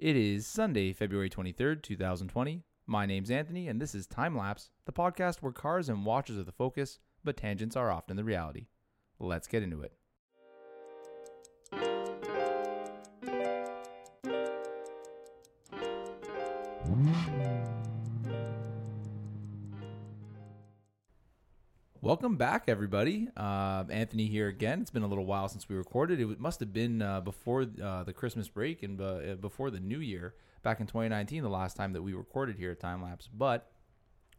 It is Sunday, February 23rd, 2020. My name's Anthony, and this is Timelaps, the podcast where cars and watches are the focus, but tangents are often the reality. Let's get into it. Welcome back, everybody. Uh, Anthony here again. It's been a little while since we recorded. It must have been uh, before uh, the Christmas break and uh, before the New Year, back in 2019, the last time that we recorded here at Timelaps. But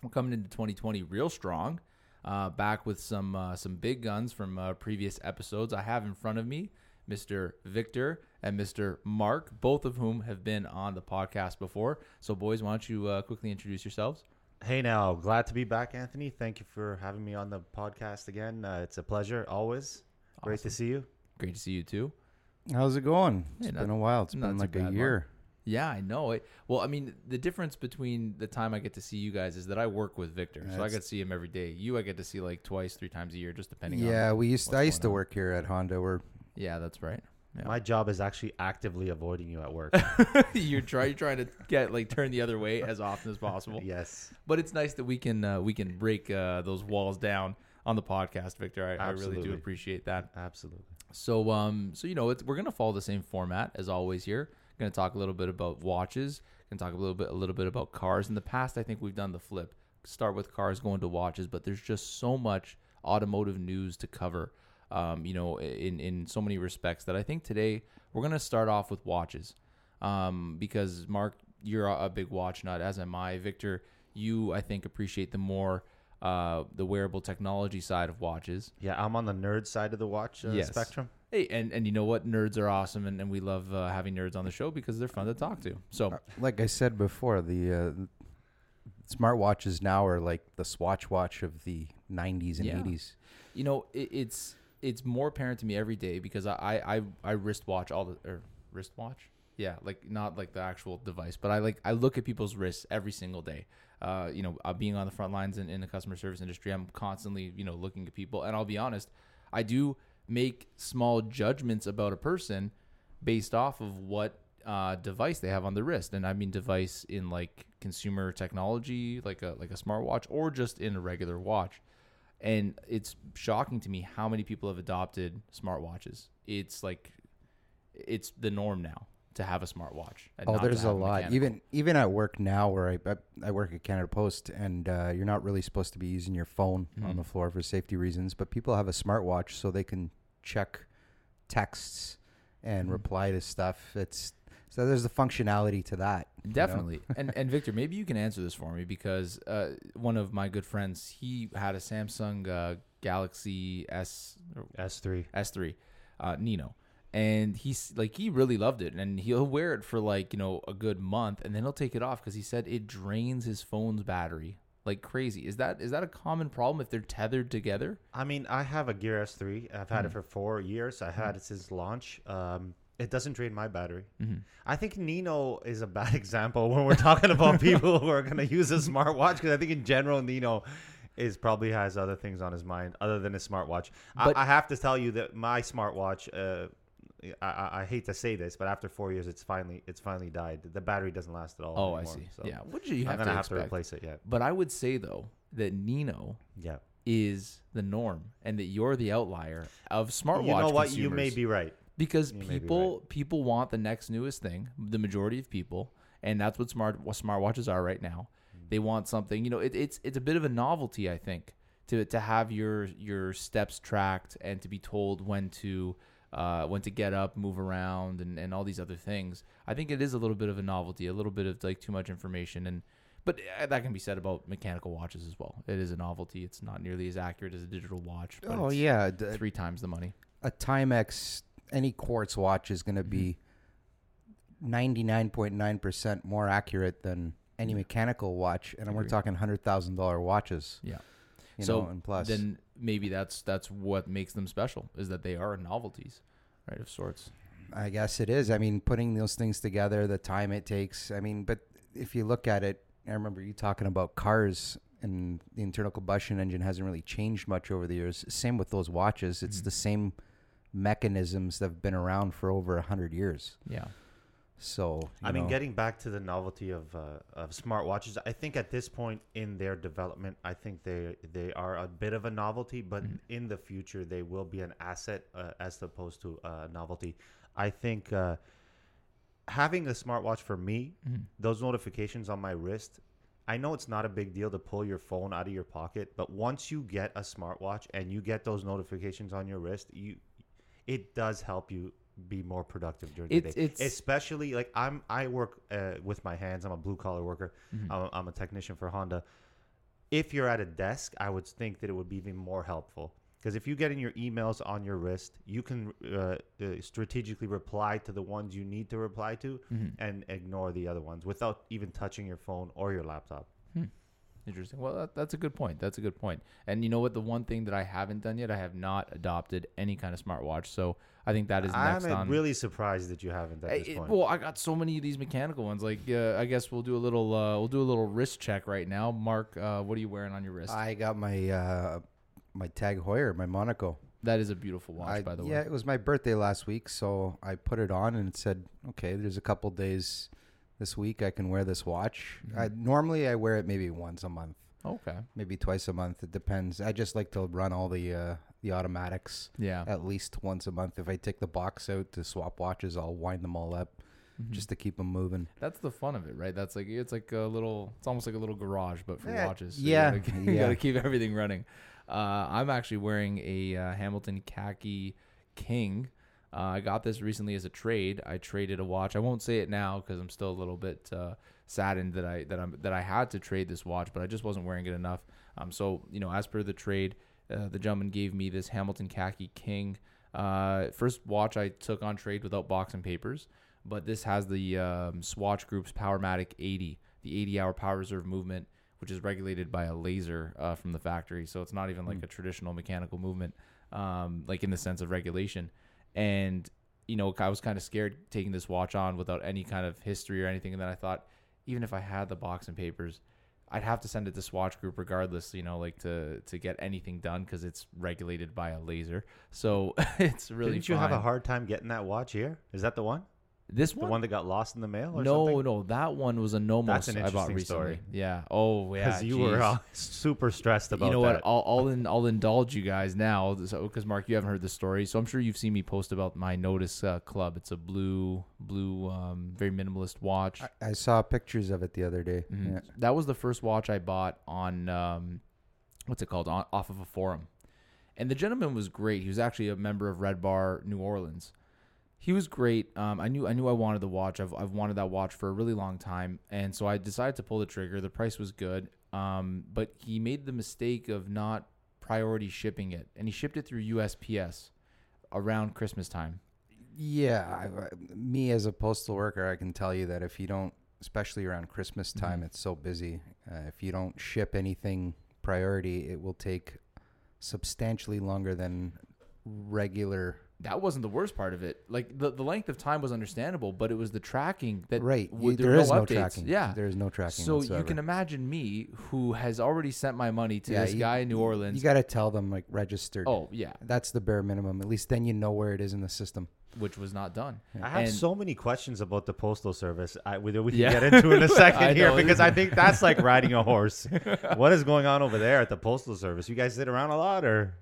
we're coming into 2020 real strong. Uh, back with some uh, some big guns from uh, previous episodes. I have in front of me Mr. Victor and Mr. Mark, both of whom have been on the podcast before. So, boys, why don't you uh, quickly introduce yourselves? Hey now, glad to be back, Anthony. Thank you for having me on the podcast again. Uh, it's a pleasure, always. Great to see you. Great to see you too. How's it going? Hey, It's not- been a while. It's been like a Mark. year. Yeah, I know it. Well, I mean, the difference between the time I get to see you guys is that I work with Victor, so I get to see him every day. You, I get to see like twice, three times a year, just depending. Yeah, on we used. what's I used to on. work here at Honda. We're Yeah, that's right. Yeah. My job is actually actively avoiding you at work. you're trying, you're trying to get like turn the other way as often as possible. yes. But it's nice that we can uh, we can break uh, those walls down on the podcast, Victor. I, I really do appreciate that. Absolutely. So, um, so you know, it's, we're gonna follow the same format as always here. Gonna talk a little bit about watches. Gonna talk a little bit, a little bit about cars. In the past, I think we've done the flip. Start with cars, go into watches, but there's just so much automotive news to cover. Um, you know, in in so many respects that I think today we're gonna start off with watches. Um, because Mark, you're a a big watch nut, as am I. Victor, you I think appreciate the more uh, the wearable technology side of watches. Yeah, I'm on the nerd side of the watch uh, Yes. spectrum. Hey, and, and you know what? Nerds are awesome, and, and we love uh, having nerds on the show because they're fun to talk to. So, like I said before, the uh, smartwatches now are like the Swatch watch of the '90s and Yeah. '80s. you know, it, it's it's more apparent to me every day because I I, I wristwatch all the or wristwatch. Yeah, like not like the actual device, but I like I look at people's wrists every single day. Uh, you know, uh, being on the front lines in, in the customer service industry, I'm constantly you know looking at people, and I'll be honest, I do make small judgments about a person based off of what uh, device they have on the wrist, and I mean device in like consumer technology, like a like a smartwatch, or just in a regular watch. And it's shocking to me how many people have adopted smartwatches. It's like it's the norm now to have a smartwatch. Oh, there's a lot. mechanical. Even even at work now, where I I, I work at Canada Post, and uh, you're not really supposed to be using your phone on Mhm. the floor for safety reasons, but people have a smartwatch so they can check texts and Mhm. reply to stuff. It's so there's the functionality to that. You know? Definitely. and and Victor, maybe you can answer this for me because uh, one of my good friends, he had a Samsung uh, Galaxy S S3. S3 uh, Nino. And he's like he really loved it, and he'll wear it for like you know a good month, and then he'll take it off because he said it drains his phone's battery like crazy. Is that is that a common problem if they're tethered together? I mean, I have a Gear S3. I've had Mhm. it for four years. I had it since launch. Um, it doesn't drain my battery. Mm-hmm. I think Nino is a bad example when we're talking about people who are going to use a smartwatch because I think in general Nino is probably has other things on his mind other than a smartwatch. But- I, I have to tell you that my smartwatch. Uh, I, I, hate to say this, but after four years, it's finally it's finally died. The battery doesn't last at all. Oh, I see. So yeah, what did you I'm have gonna to have to replace it. Yeah, But I would say though that Nino yeah. is the norm, and that you're the outlier of smartwatch. you know what? You may be right. Because You may be people people want the next newest thing the majority of people and that's what smart what smartwatches are right now. Mm. they want something you know it, it's it's a bit of a novelty i think to to have your your steps tracked and to be told when to uh, when to get up move around and, and all these other things. I think it is a little bit of a novelty a little bit of like too much information and but uh, that can be said about mechanical watches as well. It is a novelty. It's not nearly as accurate as a digital watch but Oh it's yeah, three times the money. a Timex, any quartz watch is going to be ninety nine point nine percent more accurate than any mechanical watch, and we're Agreed. talking hundred thousand dollar watches. Yeah. you So know, and plus, then maybe that's that's what makes them special is that they are novelties, right? Of sorts. I guess it is. I mean, putting those things together, the time it takes. I mean, but if you look at it, I remember you talking about cars and the internal combustion engine hasn't really changed much over the years. Same with those watches. It's Mhm. the same mechanisms that have been around for over a hundred years. Yeah. So I you mean, know, getting back to the novelty of uh, of smartwatches, I think at this point in their development, I think they they are a bit of a novelty, but Mhm. in the future they will be an asset uh, as opposed to a novelty. I think uh, having a smartwatch for me, Mhm. those notifications on my wrist. I know it's not a big deal to pull your phone out of your pocket, but once you get a smartwatch and you get those notifications on your wrist, you it does help you be more productive during the It's- day. it's- Especially like I'm I work uh, with my hands. I'm a blue collar worker. Mhm. I'm, a, I'm a technician for Honda. If you're at a desk, I would think that it would be even more helpful because if you get in your emails on your wrist, you can uh, uh, strategically reply to the ones you need to reply to Mhm. and ignore the other ones without even touching your phone or your laptop. Interesting. Well, that, that's a good point. That's a good point. And you know what? The one thing that I haven't done yet, I have not adopted any kind of smartwatch. So I think that is next I'm on. really surprised that you haven't at this it- point. well, I got so many of these mechanical ones. Like, uh, I guess we'll do a little. Uh, we'll do a little wrist check right now. Mark, uh, what are you wearing on your wrist? I got my uh, my Tag Heuer, my Monaco. that is a beautiful watch, I- by the way. yeah, way. it was my birthday last week, so I put it on and it said, "Okay, there's a couple days this week I can wear this watch." I, Mm-hmm. normally I wear it maybe once a month, Okay. maybe twice a month. It depends. I just like to run all the uh, the automatics Yeah. at least once a month. If I take the box out to swap watches, I'll wind them all up Mhm. just to keep them moving. That's the fun of it, right? That's like it's like a little. It's almost like a little garage, but for Yeah, watches. So yeah, You gotta, you yeah. gotta keep everything running. Uh, I'm actually wearing a uh, Hamilton Khaki King. Uh, I got this recently as a trade. I traded a watch. I won't say it now because I'm still a little bit uh, saddened that I that I'm that I had to trade this watch, but I just wasn't wearing it enough. Um, so you know, as per the trade, uh, the gentleman gave me this Hamilton Khaki King. Uh, first watch I took on trade without box and papers, but this has the um, Swatch Group's Powermatic 80, the 80-hour power reserve movement, which is regulated by a laser uh, from the factory. So it's not even like a traditional mechanical movement, um, like in the sense of regulation. And you know, I was kind of scared taking this watch on without any kind of history or anything. And then I thought, even if I had the box and papers, I'd have to send it to Swatch Group regardless, you know, like to to get anything done because it's regulated by a laser. So it's really. Didn't you have a hard time getting that watch here? Is that the one? This The one? one that got lost in the mail or no, something? no, that one was a Nomos an I bought interesting recently. story. Yeah. Oh, yeah. Because you were uh, super stressed about you know that. what? I'll I'll, in, I'll indulge you guys now, because Mark, you haven't heard the story, so I'm sure you've seen me post about my Nomos uh, Club. It's a blue, blue, um, very minimalist watch. I, I saw pictures of it the other day. Mhm. Yeah. That was the first watch I bought on um, what's it called? On, off of a forum, and the gentleman was great. He was actually a member of Red Bar New Orleans. He was great. Um, I knew I knew I wanted the watch. I've I've wanted that watch for a really long time, and so I decided to pull the trigger. The price was good, um, but he made the mistake of not priority shipping it, and he shipped it through USPS around Christmas time. Yeah, I, I- me as a postal worker, I can tell you that if you don't, especially around Christmas time, Mhm. it's so busy. Uh, if you don't ship anything priority, it will take substantially longer than regular. That wasn't the worst part of it. Like the, the length of time was understandable, but it was the tracking that right, w- you, there there were no updates. tracking. Yeah, there is no tracking. So whatsoever. you can imagine me, who has already sent my money to Yeah, this you- guy in New Orleans. You got to tell them like registered. oh yeah, That's the bare minimum. At least then you know where it is in the system. which was not done. I have And- so many questions about the postal service. I, we, we can Yeah. get into in a second here because I think that's like riding a horse. what is going on over there at the postal service? You guys sit around a lot, or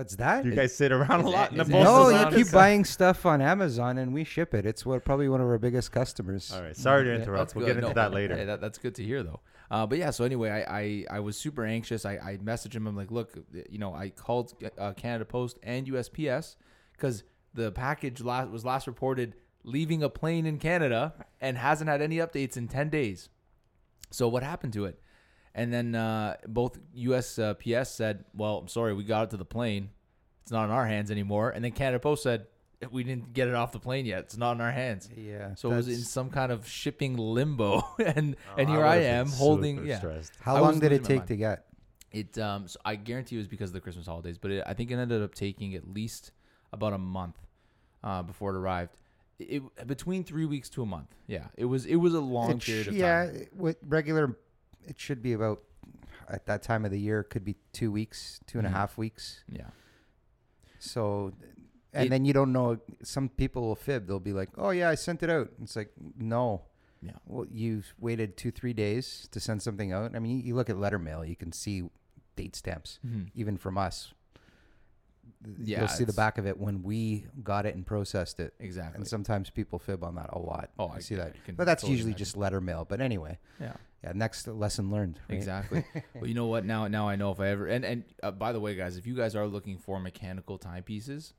What's that? you guys sit around a is lot in the it- is it- no, you service? keep buying stuff on Amazon and we ship it. It's what probably one of our biggest customers. All right, sorry to interrupt. that's We'll good. get into No, that later. hey, that, that's good to hear though. Uh, but yeah, so anyway, I, I, I was super anxious. I, I messaged him. I'm like, look, you know, I called uh, Canada Post and USPS because the package last was last reported leaving a plane in Canada and hasn't had any updates in 10 days. So what happened to it? And then uh, both USPS said, well, I'm sorry, we got it to the plane. It's not in our hands anymore. And then Canada Post said, we didn't get it off the plane yet. It's not in our hands. Yeah. So it was in that's- some kind of shipping limbo, and Oh, and here I, would've been am holding. super Yeah, stressed. How I long did it losing my take mind. to get? it. Um, so I guarantee it was because of the Christmas holidays, but it, I think it ended up taking at least about a month uh, before it arrived. It, it- between three weeks to a month. Yeah, it was it was a long It sh- period of yeah, time. with regular, it should be about at that time of the year. Could be two weeks, two and a Mhm. half weeks. Yeah, So and It- then you don't know. Some people will fib. They'll be like, "Oh yeah, I sent it out." It's like, no. Yeah. Well, you waited two, three days to send something out. I mean, you, look at letter mail, you can see date stamps, even from us. Yeah, you'll see the back of it when we got it and processed it. Exactly. And sometimes people fib on that a lot. Oh, I, I see that. I But that's totally usually imagine. just letter mail. But anyway, yeah. Yeah. Next lesson learned. right? Exactly. well, you know what? Now, now I know if I ever and and uh, by the way, guys, if you guys are looking for mechanical timepieces,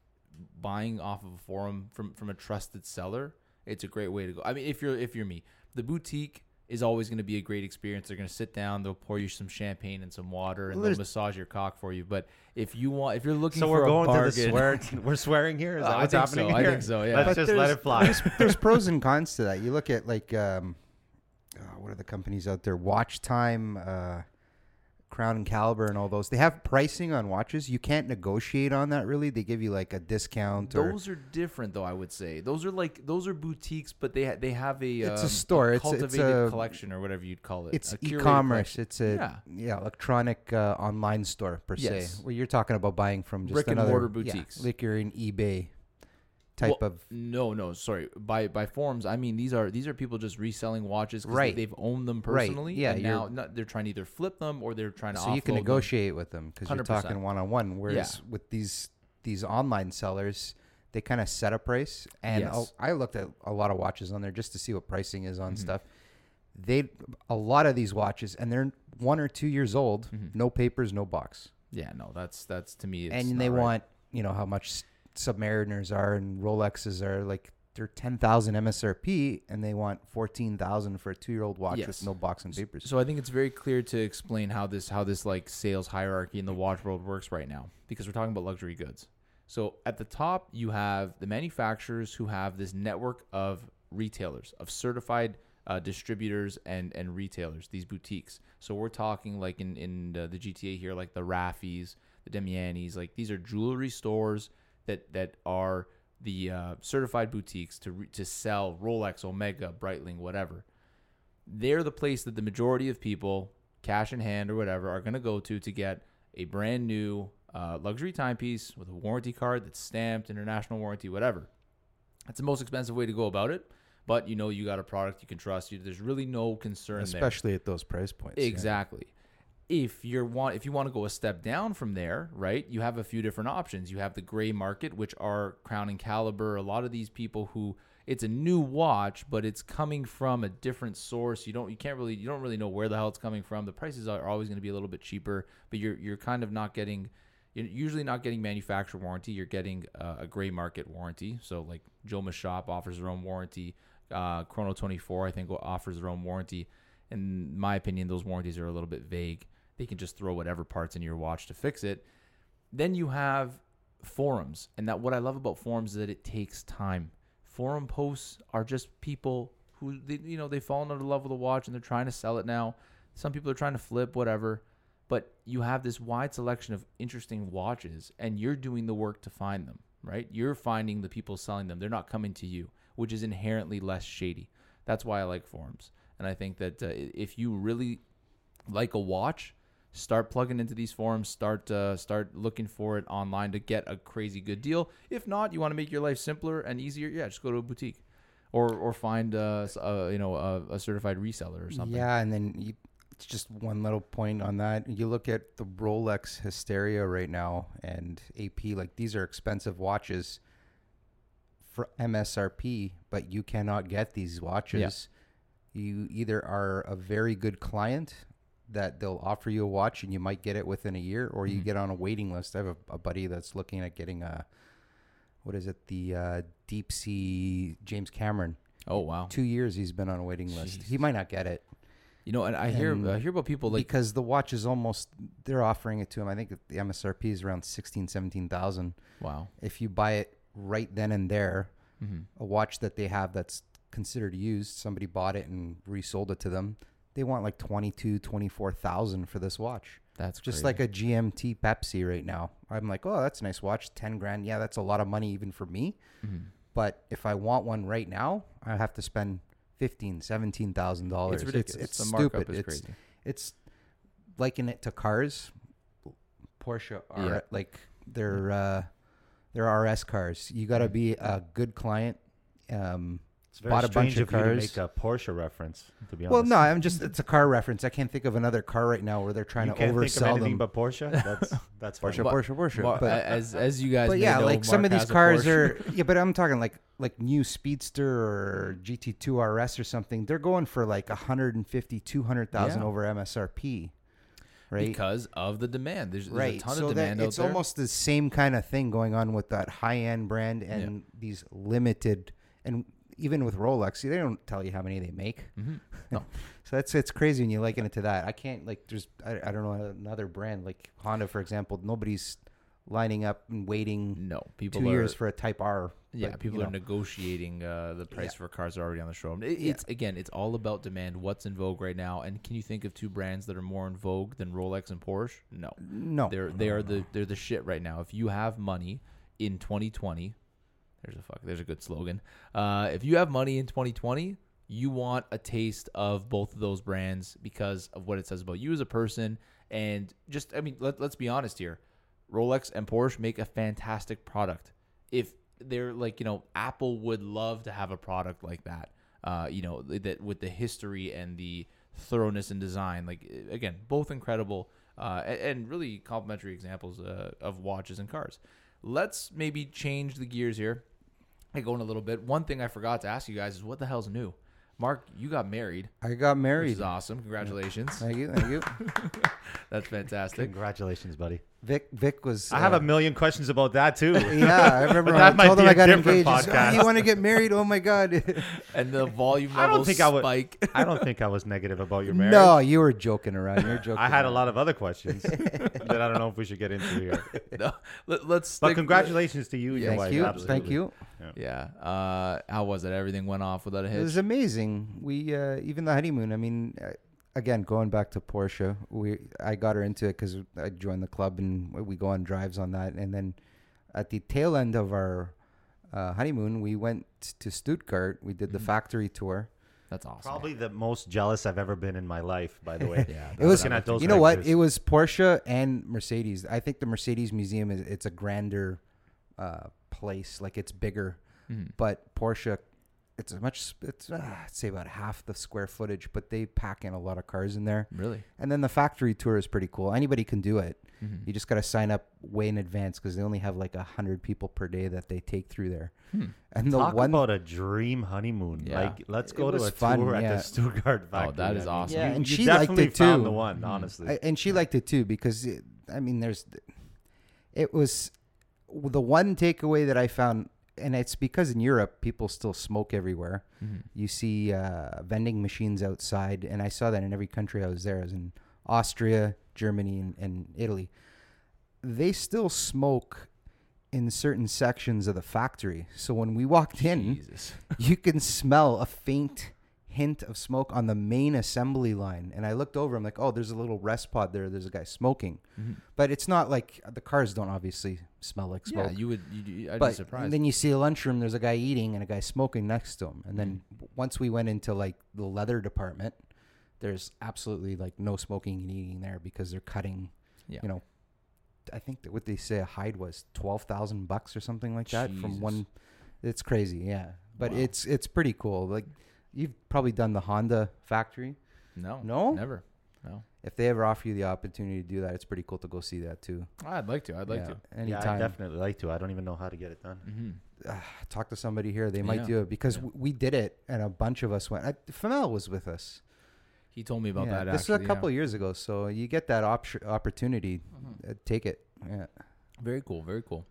buying off of a forum from from a trusted seller, it's a great way to go. I mean, if you're if you're me, the boutique is always going to be a great experience. They're going to sit down, they'll pour you some champagne and some water, and Well, they'll massage your cock for you. But if you want, if you're looking So for we're a going to the bargain, swear. We're swearing here. Is Uh, that I what's think happening so. I think so, yeah. Let's But just let there's- it fly. There's pros and cons to that. You look at like um, uh, what are the companies out there? Watch Time, uh, Crown and Caliber, and all those. They have pricing on watches. You can't negotiate on that really. They give you like a discount or Those are different, though. I would say those are like those are boutiques, but they ha- they have a It's a um, store. It's- it's cultivated a- collection or whatever you'd call it. it's e-commerce. collection. It's a Yeah. yeah, electronic uh, online store per Yes. se. Well, you're talking about buying from just Brick and another mortar yeah, boutiques. like you're in eBay type Well, of No, no, sorry. By by forums, I mean these are these are people just reselling watches because Right. they, have owned them Right. personally. Yeah, and now not, they're trying to either flip them or they're trying to. So you can offload them. negotiate with them because you're talking one on one. Whereas with these these online sellers, they kind of set a price, and Yes. I looked at a lot of watches on there just to see what pricing is on Mhm. stuff. They a lot of these watches, and they're one or two years old, Mhm. no papers, no box, Yeah, no, that's that's to me. It's and they right. want you know how much Submariners are and Rolexes are like. They're ten thousand MSRP, and they want fourteen thousand for a two-year-old watch Yes. with no box and papers. So I think it's very clear to explain how this how this like sales hierarchy in the watch world works right now because we're talking about luxury goods. So at the top you have the manufacturers who have this network of retailers of certified uh, distributors and and retailers these boutiques. So we're talking like in in the, the GTA here like the Raffis, the Demianis, like these are jewelry stores that that are the uh, certified boutiques to re- to sell Rolex, Omega, Breitling, whatever they're the place that the majority of people, cash in hand or whatever, are going to go to to get a brand new uh, luxury timepiece with a warranty card that's stamped, international warranty, whatever. That's the most expensive way to go about it. But you know, you got a product you can trust. You, there's really no concern there. especially at those price points. yeah. If you're want if you want to go a step down from there, right? You have a few different options. You have the gray market, which are Crown and Caliber. A lot of these people who it's a new watch, but it's coming from a different source. You don't you can't really you don't really know where the hell it's coming from. The prices are always going to be a little bit cheaper, but you're you're kind of not getting you're usually not getting manufacturer warranty. You're getting uh, a gray market warranty. So like Joma Shop offers their own warranty. Uh, Chrono 24 I think offers their own warranty. In my opinion, those warranties are a little bit vague. They can just throw whatever parts in your watch to fix it. Then you have forums, and that what I love about forums is that it takes time. Forum posts are just people who they, you know they've fallen under love with the watch and they're trying to sell it now. Some people are trying to flip whatever, but you have this wide selection of interesting watches, and you're doing the work to find them. Right? You're finding the people selling them. They're not coming to you, which is inherently less shady. That's why I like forums, and I think that uh, if you really like a watch, start plugging into these forums. Start uh, start looking for it online to get a crazy good deal. If not, you want to make your life simpler and easier. Yeah, just go to a boutique, or or find uh, s- uh you know a, a certified reseller or something. Yeah, and then you, it's just one little point on that. You look at the Rolex hysteria right now and AP, like these are expensive watches for MSRP, but you cannot get these watches. You either are a very good client that they'll offer you a watch and you might get it within a year, or you Mhm. get on a waiting list. I have a, a buddy that's looking at getting a what is it, the uh, deep sea James Cameron. Oh wow. Two years he's been on a waiting list. He might not get it You know, and I hear And I hear about people like because the watch is almost they're offering it to him. I think the MSRP is around 16, 17,000. wow. If you buy it right then and there, hmm a watch that they have that's considered used, somebody bought it and resold it to them, they want like 22, 24,000 for this watch. That's Just crazy. like a GMT Pepsi right now. I'm like, "Oh, that's a nice watch, 10 grand. Yeah, that's a lot of money even for me." Mhm. But if I want one right now, I have to spend fifteen, seventeen thousand dollars. It's ridiculous. It's, the it's markup stupid. is it's crazy. it's liken it to cars. Porsche are Yeah. like they're uh, They're RS cars. You got to be a good client. Um, It's very Bought a bunch strange of of you to cars. make a Porsche reference. To be honest, well, no, I'm just it's a car reference. I can't think of another car right now where they're trying you to can't think of oversell anything them. but Porsche. That's that's. Porsche, But- Porsche, Porsche. Mar- but, as as you guys, but may yeah, know, like some Mark of these has a cars Porsche. are yeah, but I'm talking like like new Speedster or GT2 RS or something. They're going for like 150, 200,000 Yeah. over MSRP, right? because of the demand. There's, there's right. a ton so of that demand out it's there. almost the same kind of thing going on with that high end brand and these limited and even with Rolex, they don't tell you how many they make. Mhm. So that's it's crazy when you liken it to that. I can't like there's I, I don't know another brand like Honda for example. Nobody's lining up and waiting No, people two are, years for a Type R. Yeah, but, people you are know. negotiating uh, the price Yeah. for cars that are already on the showroom. It, Yeah. It's again, it's all about demand. What's in vogue right now? And can you think of two brands that are more in vogue than Rolex and Porsche? No, No, they're they are the they're the shit right now. If you have money in 2020, there's a fuck. There's a good slogan. Uh, if you have money in 2020, you want a taste of both of those brands because of what it says about you as a person. And just, I mean, let, let's be honest here. Rolex and Porsche make a fantastic product. If they're like, you know, Apple would love to have a product like that. Uh, you know, that with the history and the thoroughness and design. Like again, both incredible uh, and, really complimentary examples uh, of watches and cars. Let's maybe change the gears here. I go in a little bit. One thing I forgot to ask you guys is what the hell's new? Mark, you got married, I got which married. is awesome. Congratulations. Thank you, thank you. That's fantastic. Congratulations, buddy. Vic, Vic was. I have uh, a million questions about that too. Yeah, I remember when that I might told him be I a got different engaged. he's, "Oh, you want to get married? Oh my god! And the volume I don't levels think I would- spike. I don't think I was negative about your marriage. no, you were joking around. You're joking. I had a lot of other questions that I don't know if we should get into here. no, let, us But congratulations to you and your Thank wife. you, thank you. Yeah. Uh, how was it? Everything went off without a hitch. It was amazing. We uh, even the honeymoon. I mean, uh, again, going back to Porsche, we I got her into it because I joined the club and we go on drives on that. And then at the tail end of our uh, honeymoon, we went to Stuttgart. We did the Mhm. factory tour. That's awesome. Probably the most jealous I've ever been in my life, by the way. Yeah. It was- Looking at those you know what? It was Porsche and Mercedes. I think the Mercedes Museum is it's a grander uh, place. Like it's bigger, Mhm. but Porsche, it's a much. It's uh, I'd say about half the square footage, but they pack in a lot of cars in there. Really. And then the factory tour is pretty cool. Anybody can do it. Mhm. You just got to sign up way in advance because they only have like a hundred people per day that they take through there. Hmm. And the Talk one, about a dream honeymoon. Yeah. Like, let's go to a fun, tour at the Stuttgart factory. Oh, that is awesome. Yeah, you- and you she liked definitely it found too. the one, Mhm. honestly. I- and she liked it too because it, I mean, there's it was the one takeaway that I found, and it's because in Europe people still smoke everywhere. Mhm. You see uh, vending machines outside, and I saw that in every country I was there. I was in Austria, Germany, and, and Italy. They still smoke in certain sections of the factory. So when we walked in, you can smell a faint hint of smoke on the main assembly line. And I looked over, I'm like, oh, there's a little rest pod there. There's a guy smoking. Mhm. But it's not like the cars don't obviously smell like smoke. Yeah, you would. You, I'd be surprised. and then you see a lunchroom, there's a guy eating and a guy smoking next to him. And then Mm-hmm. once we went into like the leather department, there's absolutely like no smoking and eating there because they're cutting, yeah. you know, I think that what they say a hide was 12,000 bucks or something like that from one. It's crazy. Yeah. But Wow. it's, it's pretty cool. Like you've probably done the Honda factory. no. No? Never. No. If they ever offer you the opportunity to do that, it's pretty cool to go see that too. I'd like to. I'd like Yeah, to. yeah, Anytime. I definitely like to. I don't even know how to get it done. hmm uh, talk to somebody here. They might Yeah. do it because Yeah. w- we did it, and a bunch of us went. I, Famel was with us. He told me about Yeah, that. this actually, was a couple of years ago, so you get that op- opportunity, Yeah. Mhm. uh, take it. Yeah. Very cool. Very cool.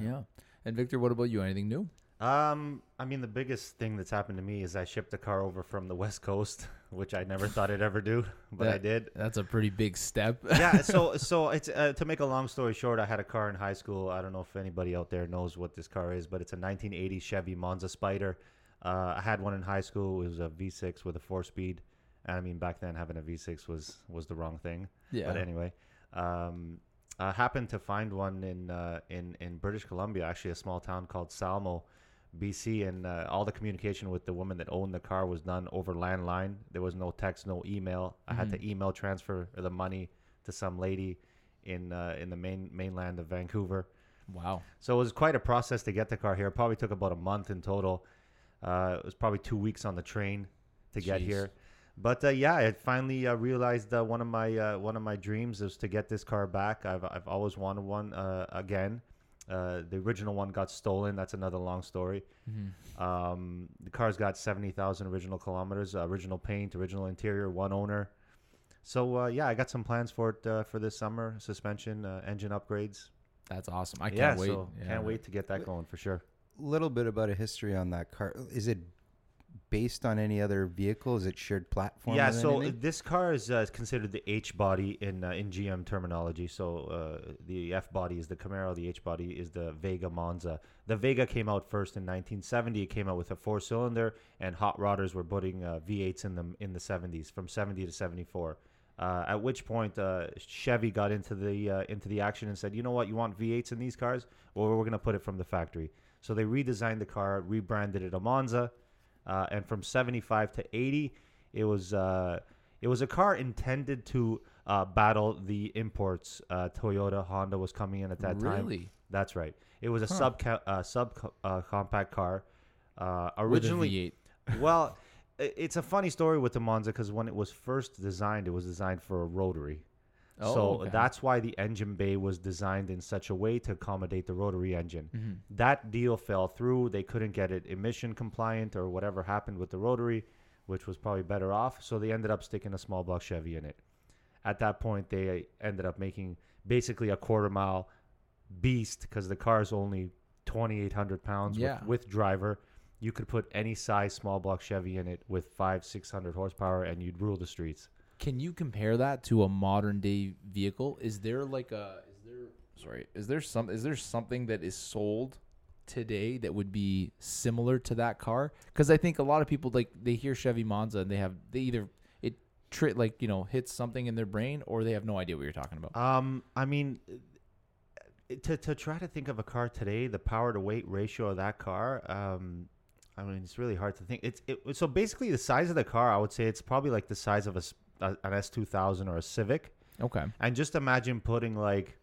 Yeah. And Victor, what about you? Anything new? Um, I mean, the biggest thing that's happened to me is I shipped a car over from the West Coast, which I never thought I'd ever do, but I did. That's a pretty big step. yeah, so so it's uh, to make a long story short, I had a car in high school. I don't know if anybody out there knows what this car is, but it's a 1980 Chevy Monza Spider. Uh, I had one in high school. It was a V6 with a four-speed. And I mean, back then having a V6 was was the wrong thing. yeah. But anyway, um, I happened to find one in uh, in in British Columbia, actually a small town called Salmo, BC, and uh, all the communication with the woman that owned the car was done over landline. There was no text, no email. I had Mhm. to email transfer the money to some lady in uh, in the main mainland of Vancouver. Wow. So it was quite a process to get the car here. It probably took about a month in total. Uh, it was probably two weeks on the train to get Jeez. here. But uh, yeah, I finally uh, realized uh, one of my uh, one of my dreams is to get this car back. I've I've always wanted one uh, again. Uh, the original one got stolen. That's another long story. Mm-hmm. Um, the car's got seventy thousand original kilometers, uh, original paint, original interior, one owner. So uh, yeah, I got some plans for it uh, for this summer. Suspension, uh, engine upgrades. That's awesome. I can't yeah, wait. so Yeah. can't wait to get that going for sure. A little bit about a history on that car. Is it based on any other vehicle? Is it shared platform? Yeah, so anything? this car is uh, considered the H body in uh, in GM terminology. So uh, the F body is the Camaro, the H body is the Vega Monza. The Vega came out first in 1970. It came out with a four cylinder, and hot rodders were putting uh, V8s in them in the 70s, from 70 to 74. Uh, at which point uh, Chevy got into the uh, into the action and said, "You know what? You want V8s in these cars? Well, we're going to put it from the factory." So they redesigned the car, rebranded it a Monza, uh, and from 75 to 80, it was uh, it was a car intended to uh, battle the imports. Uh, Toyota, Honda was coming in at that time. really? That's right. It was a Huh. sub uh, sub uh, compact car. Uh, originally, V8. well, it's a funny story with the Monza because when it was first designed, it was designed for a rotary. Oh, so okay. that's why the engine bay was designed in such a way to accommodate the rotary engine. Mhm. That deal fell through. They couldn't get it emission compliant or whatever happened with the rotary, which was probably better off. So they ended up sticking a small block Chevy in it. At that point, they ended up making basically a quarter mile beast because the car is only 2,800 pounds Yeah. with, with driver. You could put any size small block Chevy in it with five, 600 horsepower and you'd rule the streets. Can you compare that to a modern day vehicle? Is there like a is there sorry, is there some is there something that is sold today that would be similar to that car? Cuz I think a lot of people like they hear Chevy Monza and they have they either it tri- like, you know, hits something in their brain or they have no idea what you're talking about. Um, I mean, uh, to to try to think of a car today, the power to weight ratio of that car, um, I mean, it's really hard to think. It's it, so basically the size of the car. I would say it's probably like the size of a, a- an S two thousand or a Civic, Okay. and just imagine putting like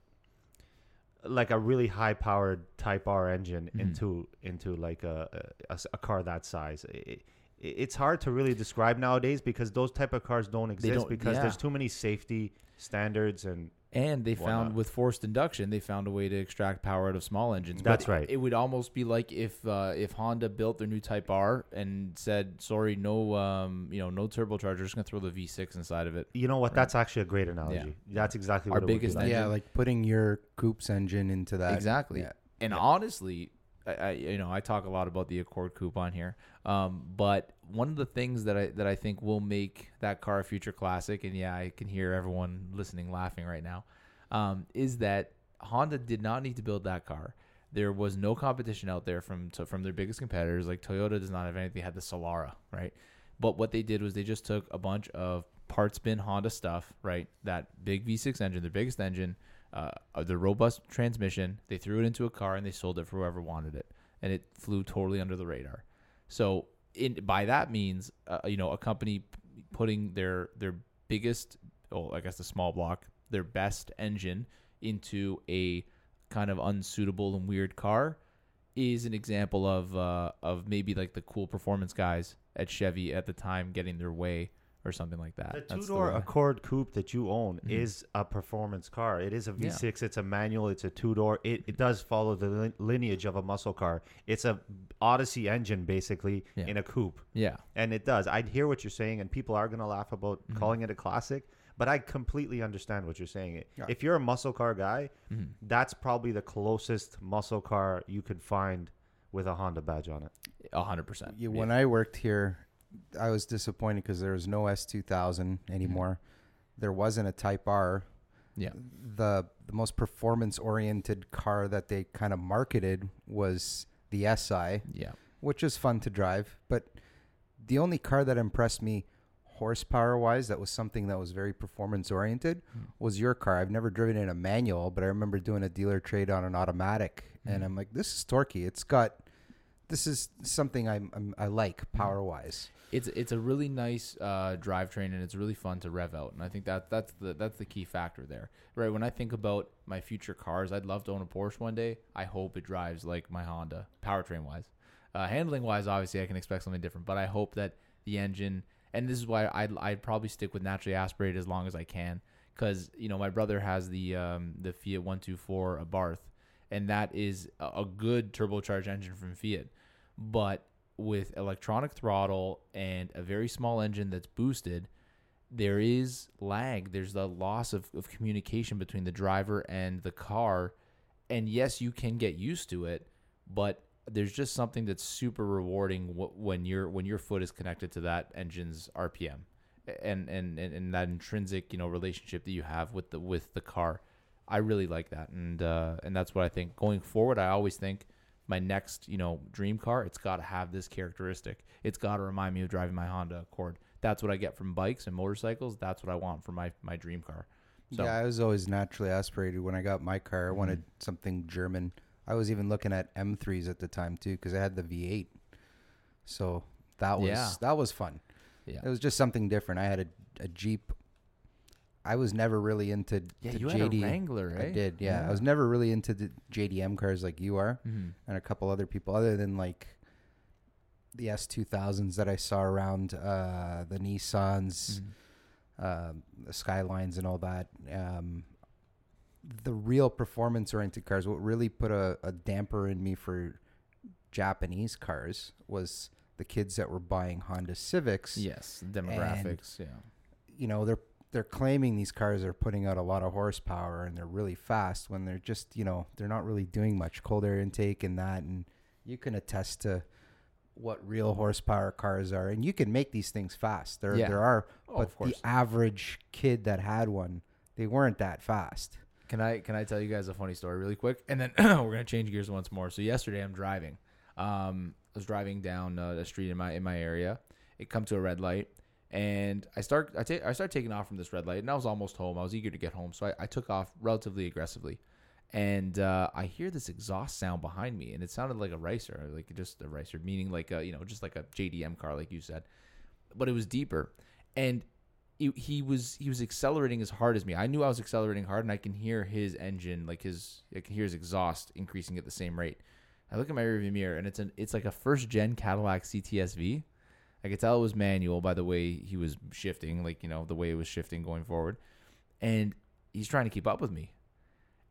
like a really high powered Type R engine Mhm. into into like a a car that size. It, it, it's hard to really describe nowadays because those type of cars don't exist don't- because yeah. there's too many safety standards and And they Why found not? with forced induction, they found a way to extract power out of small engines. That's But right. It would almost be like if uh, if Honda built their new Type R and said, "Sorry, no, um, you know, no turbocharger. Just gonna throw the V6 inside of it." You know what? Right. That's actually a great analogy. That's exactly Our what it would be biggest like. engine. yeah, like putting your Coupe's engine into that. Exactly. Yeah. And Yeah. honestly, I, you know I talk a lot about the Accord Coupe here, um, but one of the things that I that I think will make that car a future classic, and yeah, I can hear everyone listening laughing right now, um, is that Honda did not need to build that car. There was no competition out there from to, from their biggest competitors. Like Toyota does not have anything; they had the Solara, right? But what they did was they just took a bunch of parts bin Honda stuff, right? That big V6 engine, their biggest engine, uh, the robust transmission. They threw it into a car and they sold it for whoever wanted it, and it flew totally under the radar. So, in by that means, uh, you know, a company putting their their biggest, oh, I guess the small block, their best engine into a kind of unsuitable and weird car is an example of uh, of maybe like the cool performance guys at Chevy at the time getting their way or something like that. The That's two door way- Accord Coupe that you own Mhm. is a performance car. It is a Yeah. V6. It's a manual. It's a two door. It, it does follow the lin- lineage of a muscle car. It's a Odyssey engine basically Yeah. in a coupe, yeah. and it does. I hear what you're saying, and people are gonna laugh about Mhm. calling it a classic, but I completely understand what you're saying. Yeah. If you're a muscle car guy, Mhm. that's probably the closest muscle car you could find with a Honda badge on it. A hundred percent. Yeah, when I worked here, I was disappointed because there was no S2000 Mm-hmm. anymore. There wasn't a Type R. Yeah. The the most performance oriented car that they kind of marketed was the SI, Yeah. which is fun to drive. But the only car that impressed me horsepower wise that was something that was very performance oriented Mm. was your car. I've never driven in a manual, but I remember doing a dealer trade on an automatic and Mhm. I'm like, this is torquey. It's got this is something I'm, I'm I like power wise. it's it's a really nice uh, drivetrain and it's really fun to rev out and I think that that's the that's the key factor there. Right when I think about my future cars I'd love to own a Porsche one day. I hope it drives like my Honda powertrain wise uh, handling wise obviously I can expect something different but I hope that the engine and this is why I'd, I'd probably stick with naturally aspirated as long as I can because you know my brother has the um, the Fiat 124 Abarth and that is a, good turbocharged engine from Fiat but with electronic throttle and a very small engine that's boosted, there is lag. There's the loss of, of communication between the driver and the car. And yes, you can get used to it, but there's just something that's super rewarding when your when your foot is connected to that engine's RPM, and and, and that intrinsic you know relationship that you have with the with the car. I really like that, and uh, and that's what I think going forward. I always think my next, you know, dream car, it's got to have this characteristic. It's got to remind me of driving my Honda Accord. That's what I get from bikes and motorcycles. That's what I want for my my dream car. So Yeah, I was always naturally aspirated when I got my car. I wanted Mm-hmm. something German. I was even looking at M3s at the time too because I had the V8. So that was Yeah. that was fun. yeah, It was just something different. I had a, a Jeep. I was never really into yeah, you JD. had a Wrangler, right? I did, yeah. I was never really into the JDM cars like you are, Mhm. and a couple other people, other than like the S2000s that I saw around, uh, the Nissans, Mhm. um, the Skylines, and all that. Um, the real performance-oriented cars, what really put a, a damper in me for Japanese cars was the kids that were buying Honda Civics. Yes, demographics. yeah, you know they're they're claiming these cars are putting out a lot of horsepower and they're really fast when they're just you know they're not really doing much cold air intake and that and you can attest to what real horsepower cars are and you can make these things fast there Yeah. there are Oh, but the average kid that had one they weren't that fast Can I can I tell you guys a funny story really quick, and then we're gonna change gears once more. So yesterday I'm driving. Um, I was driving down uh, the street in my in my area. It come to a red light, and I start I take I start taking off from this red light, and I was almost home. I was eager to get home, so I, I took off relatively aggressively, and uh, I hear this exhaust sound behind me, and it sounded like a racer, like just a racer, meaning like a you know just like a JDM car, like you said, but it was deeper, and he, he was he was accelerating as hard as me. I knew I was accelerating hard, and I can hear his engine, like his I can hear his exhaust increasing at the same rate. I look at my rearview mirror, and it's an it's like a first gen Cadillac CTSV. I could tell it was manual by the way he was shifting, like you know the way it was shifting going forward, and he's trying to keep up with me.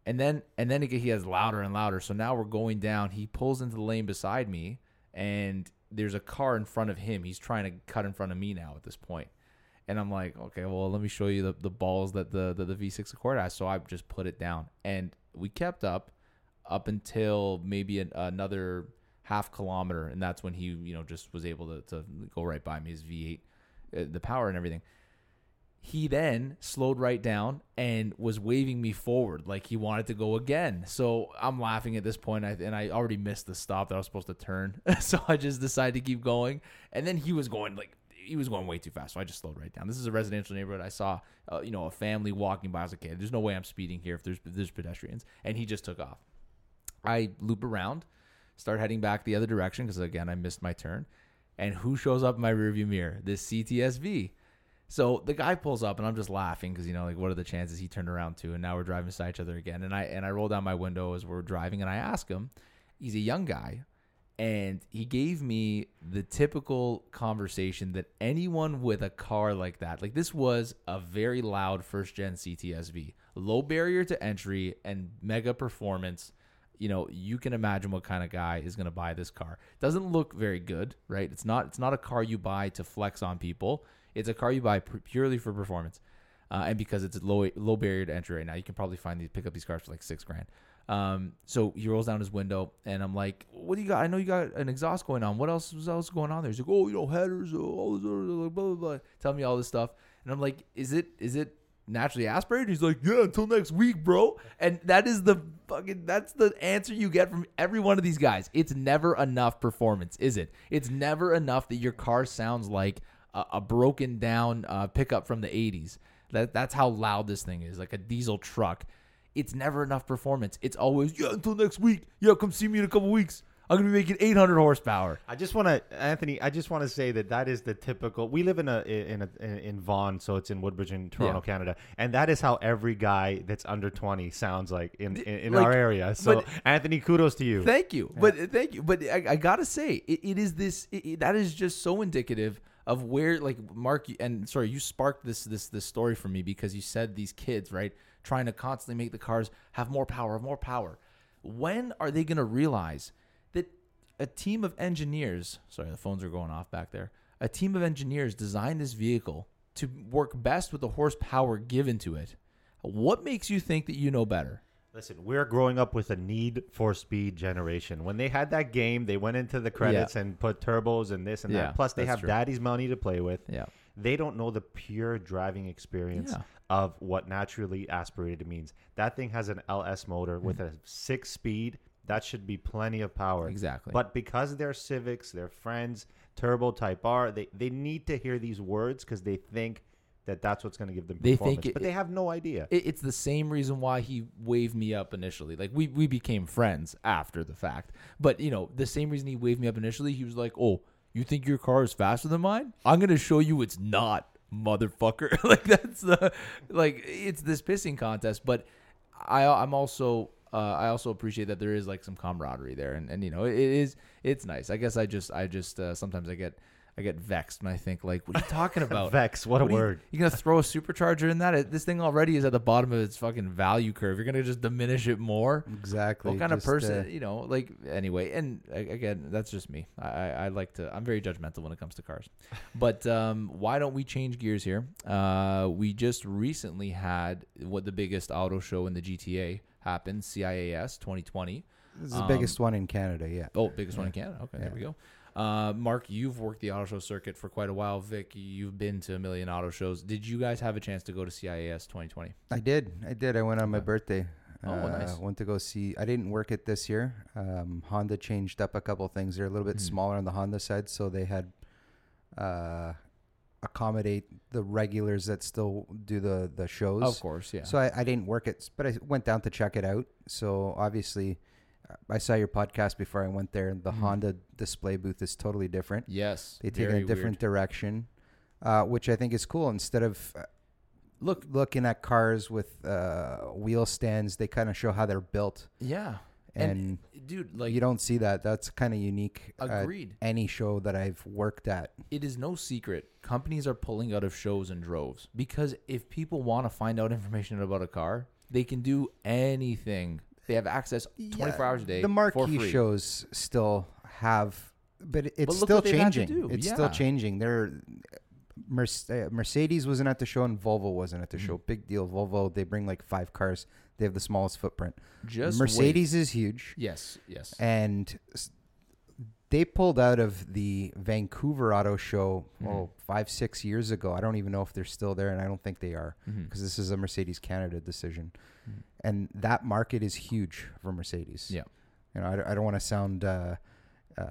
And then and then he has louder and louder. So now we're going down. He pulls into the lane beside me, and there's a car in front of him. He's trying to cut in front of me now at this point. And I'm like, okay, well, let me show you the, the balls that the, the, the V6 Accord has. So I just put it down. And we kept up up until maybe an, another half kilometer. And that's when he, you know, just was able to, to go right by me, his V8, uh, the power and everything. He then slowed right down and was waving me forward like he wanted to go again. So I'm laughing at this point, and I already missed the stop that I was supposed to turn. so I just decided to keep going. And then he was going like he was going way too fast, so I just slowed right down. This is a residential neighborhood. I saw, uh, you know, a family walking by. I was like, okay, there's no way I'm speeding here if there's if there's pedestrians, and he just took off. I loop around, start heading back the other direction because again I missed my turn, and who shows up in my rearview mirror? This CTSV. So the guy pulls up, and I'm just laughing because you know, like, what are the chances he turned around too? And now we're driving beside each other again. And I and I roll down my window as we're driving, and I ask him, he's a young guy, and he gave me the typical conversation that anyone with a car like that, like this was a very loud first gen CTSV, low barrier to entry and mega performance. You know, you can imagine what kind of guy is going to buy this car. Doesn't look very good, right? It's not. It's not a car you buy to flex on people. It's a car you buy pu- purely for performance, uh, and because it's low low barrier to entry right now, you can probably find these pick up these cars for like six grand. Um, so he rolls down his window, and I'm like, "What do you got? I know you got an exhaust going on. What else is else going on there?" He's like, "Oh, you know, headers, uh, all this, blah blah blah." Tell me all this stuff, and I'm like, "Is it is it naturally aspirated?" He's like, "Yeah, until next week, bro." And that is the fucking that's the answer you get from every one of these guys. It's never enough performance, is it? It's never enough that your car sounds like a, a broken down uh, pickup from the '80s. That that's how loud this thing is, like a diesel truck it's never enough performance. It's always yeah until next week. Yeah, come see me in a couple weeks. I'm gonna be making 800 horsepower. I just want to, Anthony. I just want to say that that is the typical. We live in a in a in Vaughan, so it's in Woodbridge in Toronto, Yeah. Canada, and that is how every guy that's under twenty sounds like in in, in Like, our area. So, but- Anthony, kudos to you. Thank you, but uh, thank you, but I, I gotta say, it, it is this. It, that is just so indicative of where, like Mark, and sorry, you sparked this this this story for me because you said these kids, right, trying to constantly make the cars have more power, have more power. When are they gonna realize that a team of engineers? Sorry, the phones are going off back there. A team of engineers designed this vehicle to work best with the horsepower given to it. What makes you think that you know better? Listen, we're growing up with a need for speed generation. When they had that game, they went into the credits and put turbos and this and Yeah, that. Plus, they have true. daddy's money to play with. Yeah. They don't know the pure driving experience Yeah. of what naturally aspirated means. That thing has an LS motor with a six speed. That should be plenty of power. Exactly. But because they're Civics, they're friends, Turbo Type R, they, they need to hear these words because they think that that's what's going to give them They think it- but they have no idea. it, it's the same reason why he waved me up initially. Like we we became friends after the fact. But you know, the same reason he waved me up initially, he was like, "Oh, you think your car is faster than mine? I'm gonna show you it's not, motherfucker." like that's the like it's this pissing contest. But I I'm also. Uh, I also appreciate that there is like some camaraderie there, and, and you know it, it is it's nice. I guess I just I just uh, sometimes I get I get vexed when I think like what are you talking about? Vex, what a What are you- word. You, gonna throw a supercharger in that? It- This thing already is at the bottom of its fucking value curve. You're gonna just diminish it more. Exactly. What kind of person, uh, you know? Like anyway, and a- again, that's just me. I, I, I like to. I'm very judgmental when it comes to cars. But um, why don't we change gears here? Uh, we just recently had what the biggest auto show in the GTA happened, CIAS 2020. this is the um, biggest one in Canada. Yeah. Oh, biggest one in Canada. Okay, there we go. Uh, Mark, you've worked the auto show circuit for quite a while. Vic, you've been to a million auto shows. Did you guys have a chance to go to CIAS 2020? I did. I did. I went on my birthday. Oh, uh, nice. Went to go see. I didn't work it this year. Um, Honda changed up a couple things. They're a little bit Mhm. smaller on the Honda side, so they had uh, accommodate the regulars that still do the the shows. Of course, yeah. So I, I didn't work it, but I went down to check it out. So obviously, I saw your podcast before I went there. The Mhm. Honda display booth is totally different. yes, They take a different weird. direction, uh, which I think is cool. Instead of uh, look looking at cars with uh, wheel stands, they kind of show how they're built, Yeah, and, dude, like you don't see that. That's kind of unique. agreed. any show that I've worked at. it is no secret companies are pulling out of shows in droves because if people want to find out information about a car, they can do anything. They have access 24 Yeah, hours a day The marquee shows still have, but it's look still what they've had to changing. It's Yeah. still changing. They're uh, Mercedes wasn't at the show and Volvo wasn't at the show. Mhm. Big deal. Volvo they bring like five cars. They have the smallest footprint. Just Mercedes is huge, wait. Yes, yes. and they pulled out of the Vancouver Auto Show Mhm. oh five six years ago. I don't even know if they're still there, and I don't think they are because this is a Mercedes Canada decision, Mhm. and that market is huge for Mercedes. Yeah. you know, I, don't- I don't want to sound, uh, uh,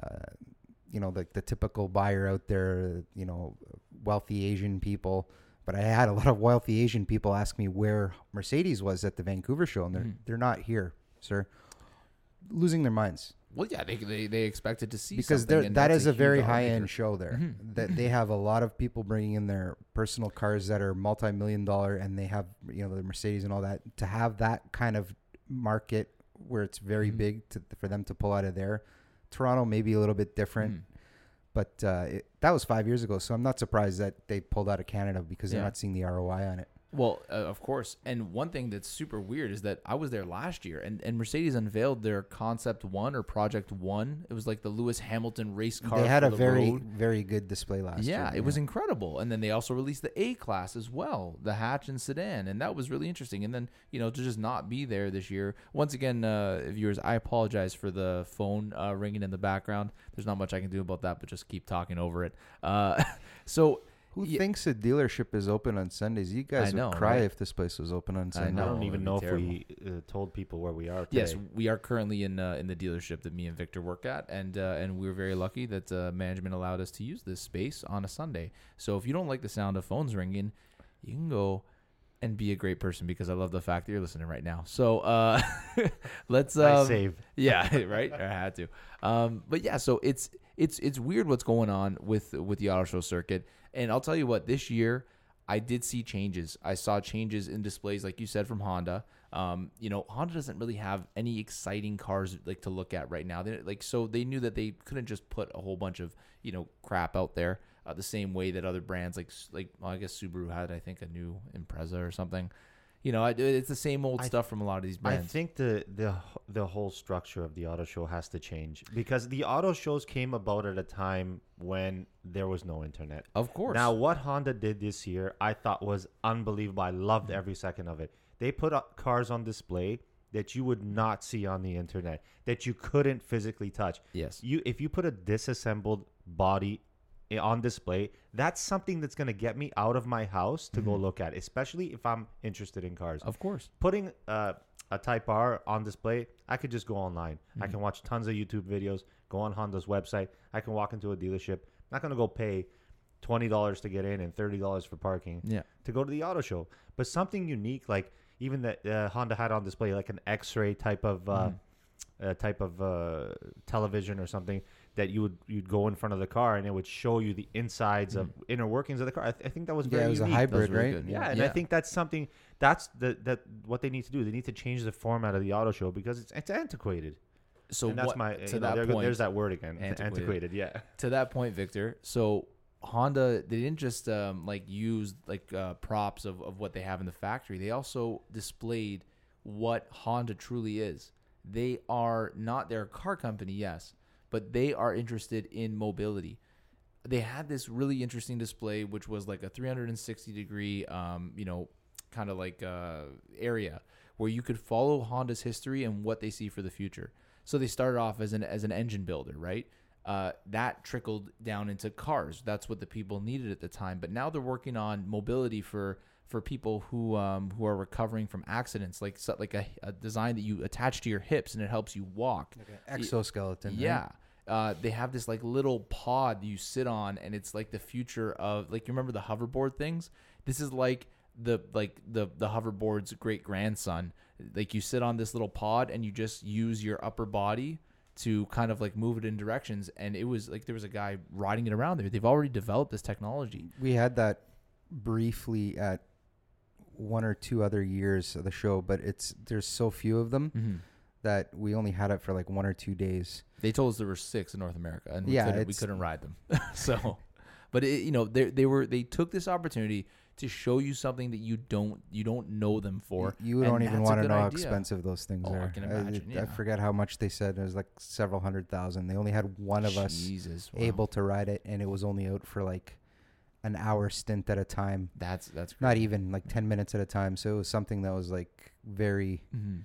you know, like the typical buyer out there, you know, wealthy Asian people. But I had a lot of wealthy Asian people ask me where Mercedes was at the Vancouver show, and they're Mhm. they're not here, sir. Losing their minds Well, yeah, they, they, they expected to see because that's is a, very high end show there. Mhm. That they have a lot of people bringing in their personal cars that are multi million dollar, and they have you know the Mercedes and all that. To have that kind of market where it's very Mhm. big to, for them to pull out of there, Toronto may be a little bit different, Mhm. But uh, it, that was five years ago. So I'm not surprised that they pulled out of Canada because they're Yeah. not seeing the ROI on it. Well, uh, of course. And one thing that's super weird is that I was there last year, and, and Mercedes unveiled their Concept One or Project One. It was like the Lewis Hamilton race car. they had a the very road. very good display last year. yeah, it was incredible. And then they also released the A class as well, the hatch and sedan, and that was really interesting. And then you know to just not be there this year. Once again, uh, viewers, I apologize for the phone uh, ringing in the background. There's not much I can do about that, but just keep talking over it. Uh, so Who Yeah. thinks a dealership is open on Sundays? You guys know, would cry right? if this place was open on I Sunday. I don't even be know terrible. if we uh, told people where we are today. Yes, we are currently in uh, in the dealership that me and Victor work at, and uh, and we're very lucky that uh, management allowed us to use this space on a Sunday. So if you don't like the sound of phones ringing, you can go and be a great person because I love the fact that you're listening right now. So uh, let's I um, save. yeah, right. I had to. Um, but yeah, so it's it's it's weird what's going on with with the auto show circuit. And I'll tell you what, this year I did see changes. I saw changes in displays, like you said, from Honda. Um, you know, Honda doesn't really have any exciting cars like to look at right now. They like so they knew that they couldn't just put a whole bunch of you know crap out there uh, the same way that other brands like like well, I guess Subaru had I think a new Impreza or something. You know, I- it's the same old I- stuff from a lot of these brands. I think the the the whole structure of the auto show has to change because the auto shows came about at a time when there was no internet. of course. Now, what Honda did this year, I thought was unbelievable. I loved every second of it. They put up cars on display that you would not see on the internet, that you couldn't physically touch. yes. You, if you put a disassembled body on display, that's something that's going to get me out of my house to go look at, especially if I'm interested in cars Of course. putting uh, a Type R on display, I could just go online. Mm-hmm. I can watch tons of YouTube videos, go on Honda's website. I can walk into a dealership. I'm not going to go pay $20 to get in and $30 for parking Yeah. to go to the auto show. But something unique, like even that uh, Honda had on display, like an X-ray type of uh, Mm-hmm. uh, type of uh, television or something that you would you'd go in front of the car and it would show you the insides of inner workings of the car. I, th- I think that was Yeah, very it was a unique. hybrid, really right? good. Yeah, and I think that's something that's the that what they need to do. They need to change the format of the auto show because it's it's antiquated. so. and that's what, my to you know, that there point, there's that word again. Antiquated. Antiquated. yeah. to that point, Victor. So Honda, they didn't just um, like use like uh, props of, of what they have in the factory. They also displayed what Honda truly is. They are not their car company, yes, but they are interested in mobility. They had this really interesting display, which was like a 360 degree, um, you know, kind of like uh, area where you could follow Honda's history and what they see for the future. So they started off as an as an engine builder, right? Uh, that trickled down into cars. That's what the people needed at the time. But now they're working on mobility for for people who um, who are recovering from accidents, like like a, a design that you attach to your hips and it helps you walk. Like Exoskeleton. right? Uh, they have this like little pod you sit on, and it's like the future of like you remember the hoverboard things. This is like the like the the hoverboard's great grandson. Like you sit on this little pod, and you just use your upper body to kind of like move it in directions. And it was like there was a guy riding it around there. They've already developed this technology. We had that briefly at one or two other years of the show, but it's there's so few of them Mm-hmm. That we only had it for like one or two days. They told us there were six in North America, and we, Yeah, couldn't, we couldn't ride them. so, but it, you know, they they were they took this opportunity to show you something that you don't you don't know them for. You and don't even want to know how expensive those things Oh, I are. can imagine, I, yeah. forget how much they said. It was like several hundred thousand. They only had one of us Jesus, wow. able to ride it, and it was only out for like an hour stint at a time. That's that's Not even like ten minutes at a time. So it was something that was like very. Mhm.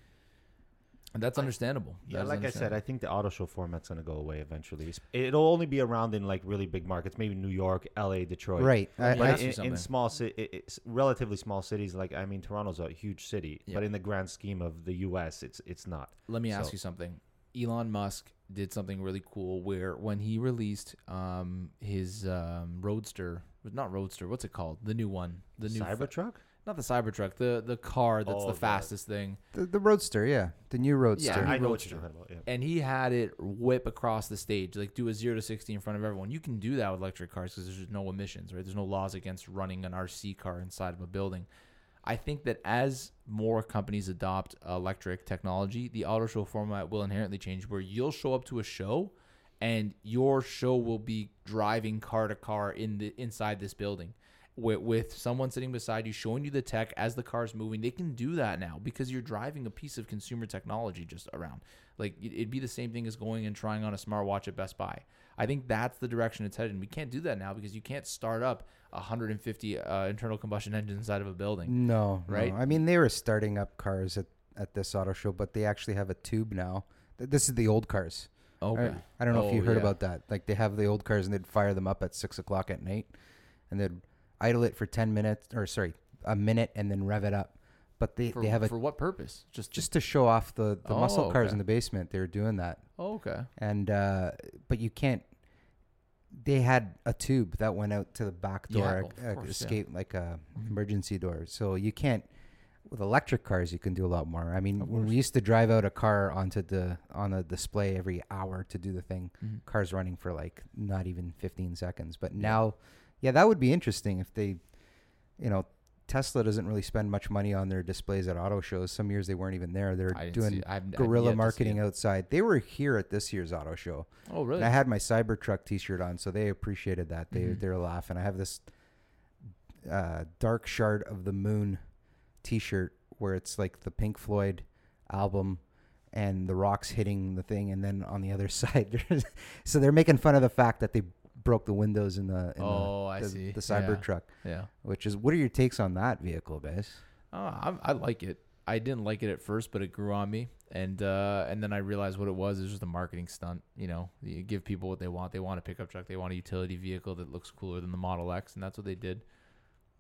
And that's understandable. Yeah, That is like I said, I think the auto show format's gonna go away eventually. It'll only be around in like really big markets, maybe New York, L.A., Detroit. Right. Let I, But I- in, in small, ci- it's relatively small cities, like I mean, Toronto's a huge city, Yeah. but in the grand scheme of the U.S., it's it's not. let me ask you something. Elon Musk did something really cool where when he released um, his um, Roadster, not Roadster, what's it called? The new one, the new fa- Cybertruck. Not the Cybertruck, the the car that's Oh, the the- fast thing. the, the Roadster, yeah, the new Roadster. Yeah, I new know what you're talking about. Yeah. and he had it whip across the stage, like do a zero to sixty in front of everyone. You can do that with electric cars because there's just no emissions, right? There's no laws against running an RC car inside of a building. I think that as more companies adopt electric technology, the auto show format will inherently change, where you'll show up to a show, and your show will be driving car to car in the inside this building. With, with someone sitting beside you showing you the tech as the car's moving they can do that now because you're driving a piece of consumer technology just around like it- it'd be the same thing as going and trying on a smartwatch at Best Buy. I think that's the direction it's headed. And we can't do that now because you can't start up 150 uh, internal combustion engines inside of a building. No, Right? no. I mean, they were starting up cars at, at this auto show, but they actually have a tube now. This is the old cars. Okay. I, I don't know if you Oh, heard yeah. about that. Like they have the old cars and they'd fire them up at six o'clock at night, and they'd idle it for ten minutes, or sorry, a minute, and then rev it up. But they, For, they have a for what purpose? Just just to show off the, the muscle Oh, cars okay. in the basement. They were doing that, oh, okay. and uh, but you can't. they had a tube that went out to the back Yeah, door, uh, course, yeah. escape like a Mhm. emergency door. So you can't with electric cars. You can do a lot more. I mean, when we used to drive out a car onto the on a display every hour to do the thing, Mhm. cars running for like not even 15 seconds. But Yeah. now, yeah, that would be interesting if they, you know, Tesla doesn't really spend much money on their displays at auto shows. Some years they weren't even there. They're doing guerrilla yet to see marketing outside. They were here at this year's auto show. Oh, really? And I had my Cybertruck T-shirt on, so they appreciated that. They Mhm. they were laughing. I have this uh, Dark Shard of the Moon T-shirt where it's like the Pink Floyd album and the rocks hitting the thing, and then on the other side, so they're making fun of the fact that they broke the windows in the in oh, the, I the, see. the Cybertruck. Yeah. Which is what are your takes on that vehicle, guys? Oh, I, I like it. I didn't like it at first, but it grew on me, and uh, and then I realized what it was. It was just a marketing stunt. You know, you give people what they want. They want a pickup truck. They want a utility vehicle that looks cooler than the Model X, and that's what they did.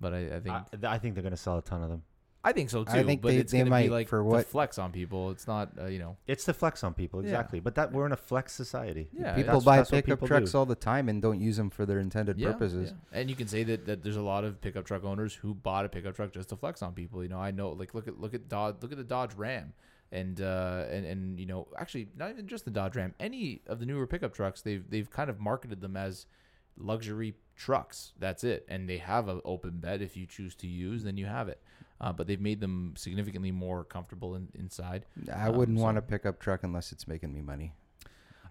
But I, I think I, I think they're gonna sell a ton of them. I think so too. I think but they- it's they gonna might be like for the what- flex on people. It's not, uh, you know. It's the flex on people, Yeah. exactly. But that we're in a flex society. Yeah, people that's- buy that's what pickup people trucks do. all the time and don't use them for their intended Yeah, purposes. yeah. And you can say that, that there's a lot of pickup truck owners who bought a pickup truck just to flex on people. You know, I know like look at look at Dodge look at the Dodge Ram. And uh and, and you know, actually not even just the Dodge Ram, any of the newer pickup trucks, they've they've kind of marketed them as luxury trucks. That's it. And they have an open bed if you choose to use, then you have it. Uh, but they've made them significantly more comfortable in, inside. I Um, wouldn't want so- a pickup truck unless it's making me money.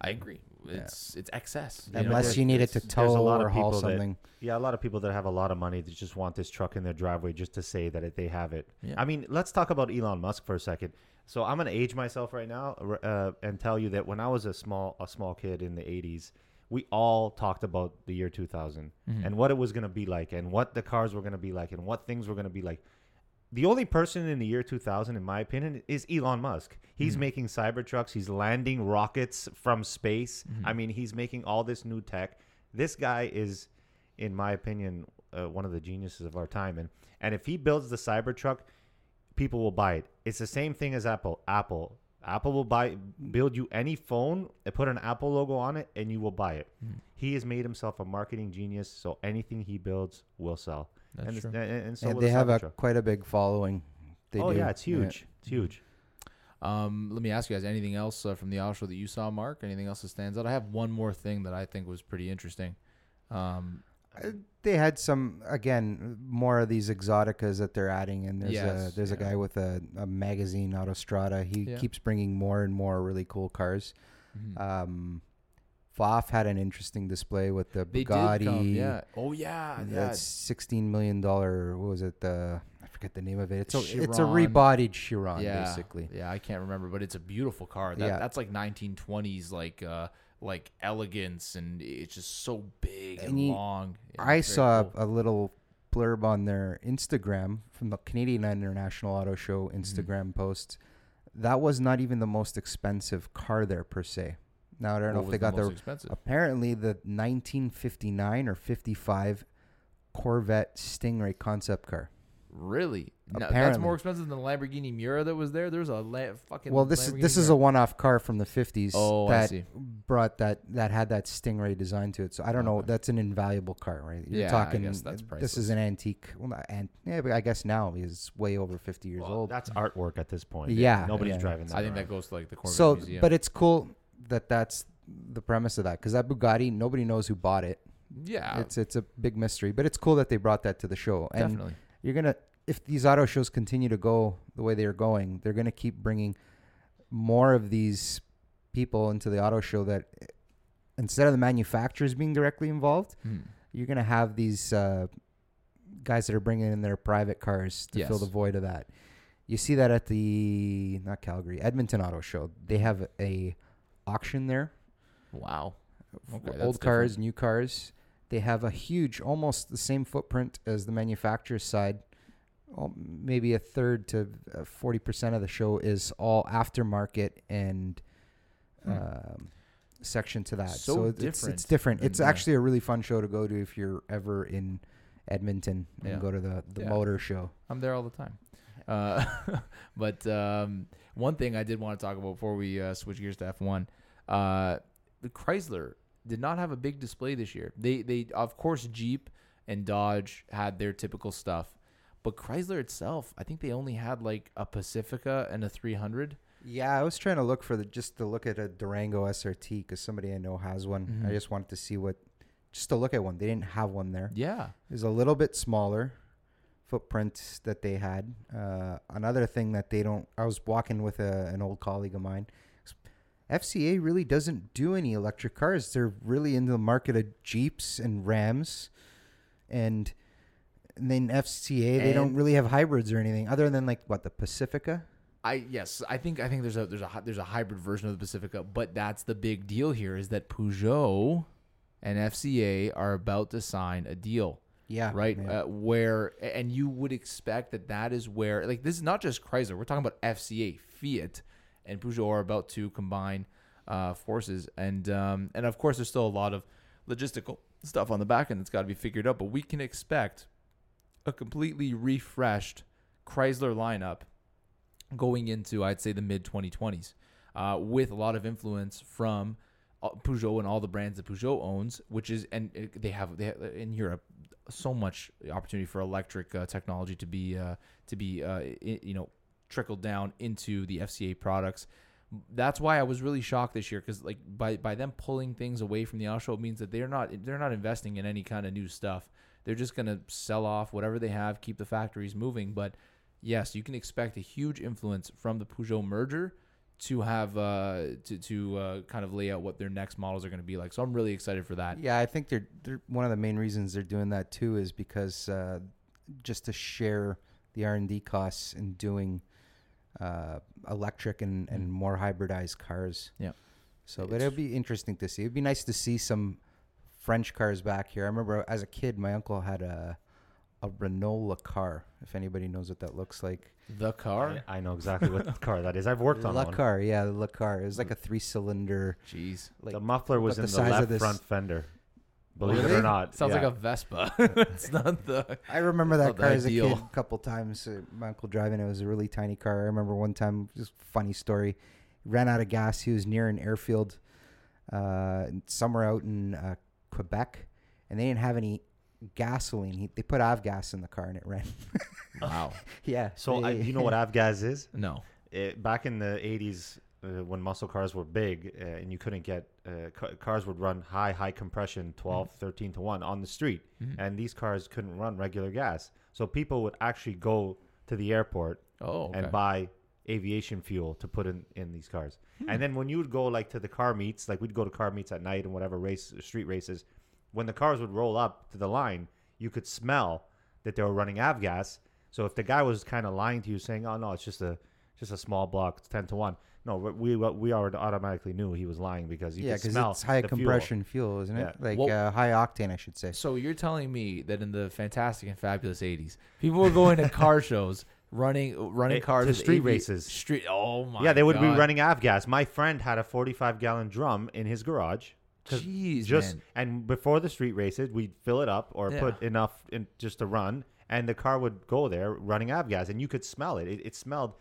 I agree. It's it's excess. You Unless there's- you need it to there's tow a lot or of haul people that- something. Yeah, a lot of people that have a lot of money that just want this truck in their driveway just to say that it, they have it. Yeah. I mean, let's talk about Elon Musk for a second. So I'm gonna age myself right now uh, and tell you that when I was a small a small kid in the '80s, we all talked about the year 2000 Mhm. and what it was gonna be like, and what the cars were gonna be like, and what things were gonna be like. The only person in the year 2000, in my opinion, is Elon Musk. He's Mhm. making Cybertrucks. He's landing rockets from space. Mhm. I mean, he's making all this new tech. This guy is, in my opinion, uh, one of the geniuses of our time. And and if he builds the Cybertruck, people will buy it. It's the same thing as Apple. Apple. Apple will buy build you any phone and put an Apple logo on it, and you will buy it. Mhm. He has made himself a marketing genius, so anything he builds will sell. That's and, true. and, and so Yeah, will they have a Cybertruck. quite a big following. They oh do. yeah, it's huge. It's huge. Um, let me ask you guys anything else uh, from the auto show that you saw, Mark? Anything else that stands out? I have one more thing that I think was pretty interesting. Um, Uh, They had some again more of these exoticas that they're adding, and there's Yes, a there's a guy with a, a magazine Autostrada. He Yeah. keeps bringing more and more really cool cars. mhm. Um, Pfaff had an interesting display with the they Bugatti. come, yeah. Oh yeah, yeah. That's sixteen million dollar. What was it? The I forget the name of it. It's a it's a rebodied Chiron, yeah, basically. Yeah, I can't remember, but it's a beautiful car. That, Yeah. that's like 1920s, like uh, like elegance, and it's just so big and, And you- long. and I saw cool. a little blurb on their Instagram from the Canadian International Auto Show Mm-hmm. Instagram post. That was not even the most expensive car there per se. Now I don't know if they got most the expensive. apparently the 1959 or 55 Corvette Stingray concept car. Really? No, that's more expensive than the Lamborghini Miura that was there. There's a la- fucking. Well, this is Lamborghini this is a one-off car from the 50s Oh, I that see. brought that that had that Stingray design to it. So I don't know. That's an invaluable car, right? You're Yeah, I guess that's priceless. This is an antique. Well, not an, yeah, but I guess now it's way over 50 years Well, old. That's artwork at this point. Yeah, nobody's yeah. driving that. I think that goes to like the Corvette so, Museum. but it's cool that that's the premise of that because that Bugatti, nobody knows who bought it. yeah, It's it's a big mystery, but it's cool that they brought that to the show. And definitely. you're gonna if these auto shows continue to go the way they're going, they're gonna keep bringing more of these people into the auto show that instead of the manufacturers being directly involved, Hmm. you're gonna have these uh, guys that are bringing in their private cars to fill the void of that. You see that at the not Calgary Edmonton Auto Show. They have a auction there, Wow. Okay, old cars, different. new cars. They have a huge, almost the same footprint as the manufacturer's side. Well, maybe a third to uh, forty percent of the show is all aftermarket and Hmm. um, section to that. So So, it's, it's different different. It's yeah. actually a really fun show to go to if you're ever in Edmonton and Yeah. go to the the Yeah. motor show. I'm there all the time. Uh, but um, one thing I did want to talk about before we uh, switch gears to F1, uh, the Chrysler did not have a big display this year. They they of course Jeep and Dodge had their typical stuff, but Chrysler itself, I think they only had like a Pacifica and a 300. Yeah, I was trying to look for the just to look at a Durango SRT because somebody I know has one. Mhm. I just wanted to see what, just to look at one. They didn't have one there. Yeah. It was a little bit smaller footprint that they had. Uh, another thing that they don't. I was walking with a, an old colleague of mine. FCA really doesn't do any electric cars. They're really in the market of Jeeps and Rams, and, and then FCA they don't really have hybrids or anything other than like what the Pacifica. I yes, I think I think there's a there's a there's a hybrid version of the Pacifica, but that's the big deal here is that Peugeot and FCA are about to sign a deal. Yeah, right? Uh, where and you would expect that that is where like this is not just Chrysler. We're talking about FCA, Fiat, and Peugeot are about to combine uh, forces, and um, and of course there's still a lot of logistical stuff on the back end that's got to be figured out. But we can expect a completely refreshed Chrysler lineup going into I'd say the mid 2020s, uh, with a lot of influence from uh, Peugeot and all the brands that Peugeot owns, which is and they have they have, in Europe so much opportunity for electric uh, technology to be uh, to be uh, you know trickled down into the FCA products. That's why I was really shocked this year because like by by them pulling things away from the it means that they're not they're not investing in any kind of new stuff. They're just gonna sell off whatever they have, keep the factories moving. But yes, you can expect a huge influence from the Peugeot merger to have uh, to to uh, kind of lay out what their next models are going to be like. So I'm really excited for that. Yeah, I think they're they're one of the main reasons they're doing that too is because uh, just to share the R and D costs in doing uh, electric and, and more hybridized cars. Yeah. So, but it'll be interesting to see. It'd be nice to see some French cars back here. I remember as a kid, my uncle had a a Renault car. If anybody knows what that looks like, The car, I, I know exactly what car that is. I've worked on La one. car, yeah, the Le Car. It was like a three cylinder. jeez, Like the muffler was in the the, size of left this- front fender. Believe it or not, sounds yeah. like a Vespa. it's not the. I remember that Not car as a ideal. kid a couple times. Uh, my uncle driving it was a really tiny car. I remember one time, just funny story. Ran out of gas. He was near an airfield, uh, somewhere out in uh, Quebec, and they didn't have any gasoline. He, they put avgas in the car and it ran. Wow. yeah. So I, they- you know what avgas is? No. It, back in the '80s, uh, when muscle cars were big uh, and you couldn't get uh, ca- cars would run high high compression 12 13 to 1 on the street Mhm. and these cars couldn't run regular gas so people would actually go to the airport Oh. Okay. and buy aviation fuel to put in in these cars Hmm. and then when you would go like to the car meets like we'd go to car meets at night and whatever race street races when the cars would roll up to the line you could smell that they were running avgas so if the guy was kind of lying to you saying oh no it's just a just a small block it's 10 to 1 no but we, we already automatically knew he was lying because you yeah, could because smell it's high the compression fuel, isn't it? Yeah. Like Well- uh, high octane, I should say. So you're telling me that in the fantastic and fabulous '80s, people were going to car shows, running running Eh, cars to with street AV races. Street. Oh my. yeah they would God. be running avgas my friend had a 45 gallon drum in his garage 'cause Jeez, just man. and before the street races we'd fill it up or Yeah. put enough in just to run and the car would go there running avgas and you could smell it it, it smelled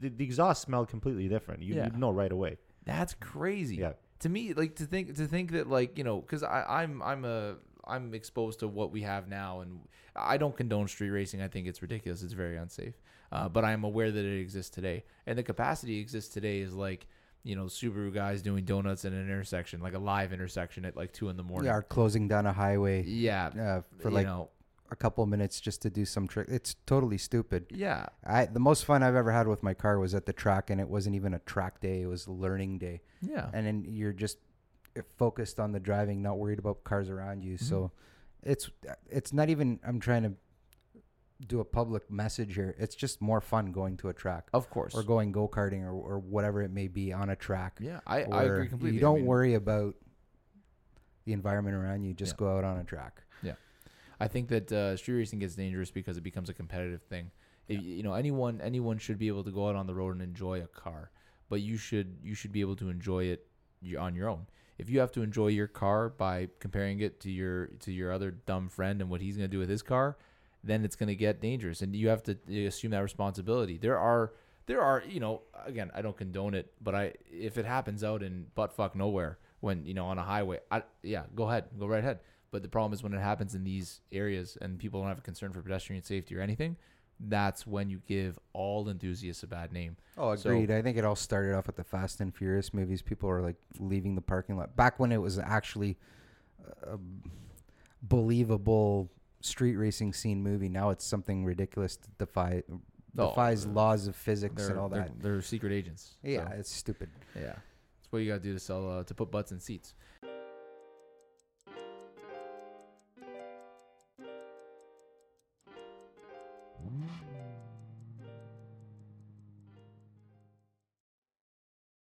the, the exhaust smelled completely different. You, Yeah. would know right away. That's crazy. yeah. To me like to think to think that like you know because i'm i'm a i'm exposed to what we have now and i don't condone street racing. I think it's ridiculous. It's very unsafe. Uh, but i'm aware that it exists today. And the capacity exists today is like you know subaru guys doing donuts in an intersection like a live intersection at like two in the morning. Yeah, or closing down a highway yeah. uh, for you like know a couple minutes just to do some trick. It's totally stupid. yeah I the most fun I've ever had with my car was at the track, and it wasn't even a track day; it was learning day. yeah And then you're just focused on the driving, not worried about cars around you. Mm-hmm. So it's it's not even. I'm trying to do a public message here. It's just more fun going to a track of course or going go karting or, or whatever it may be on a track. yeah i, I agree completely You don't mean- worry about the environment around you. Just Yeah. go out on a track. I think that uh, street racing gets dangerous because it becomes a competitive thing. If, You know, anyone anyone should be able to go out on the road and enjoy a car, but you should you should be able to enjoy it on your own. If you have to enjoy your car by comparing it to your to your other dumb friend and what he's going to do with his car, then it's going to get dangerous, and you have to assume that responsibility. There are there are you know again I don't condone it, but I if it happens out in buttfuck nowhere when you know on a highway. I yeah, go ahead, go right ahead. But the problem is when it happens in these areas and people don't have a concern for pedestrian safety or anything. That's when you give all enthusiasts a bad name. Oh, So- agreed. I think it all started off with the Fast and Furious movies. People are like leaving the parking lot back when it was actually a believable street racing scene movie. Now it's something ridiculous to defy Oh, defies uh, laws of physics and all they're, that. they're secret agents. Yeah, So, it's stupid. yeah. That's what you gotta do to sell uh, to put butts in seats. Mm-hmm.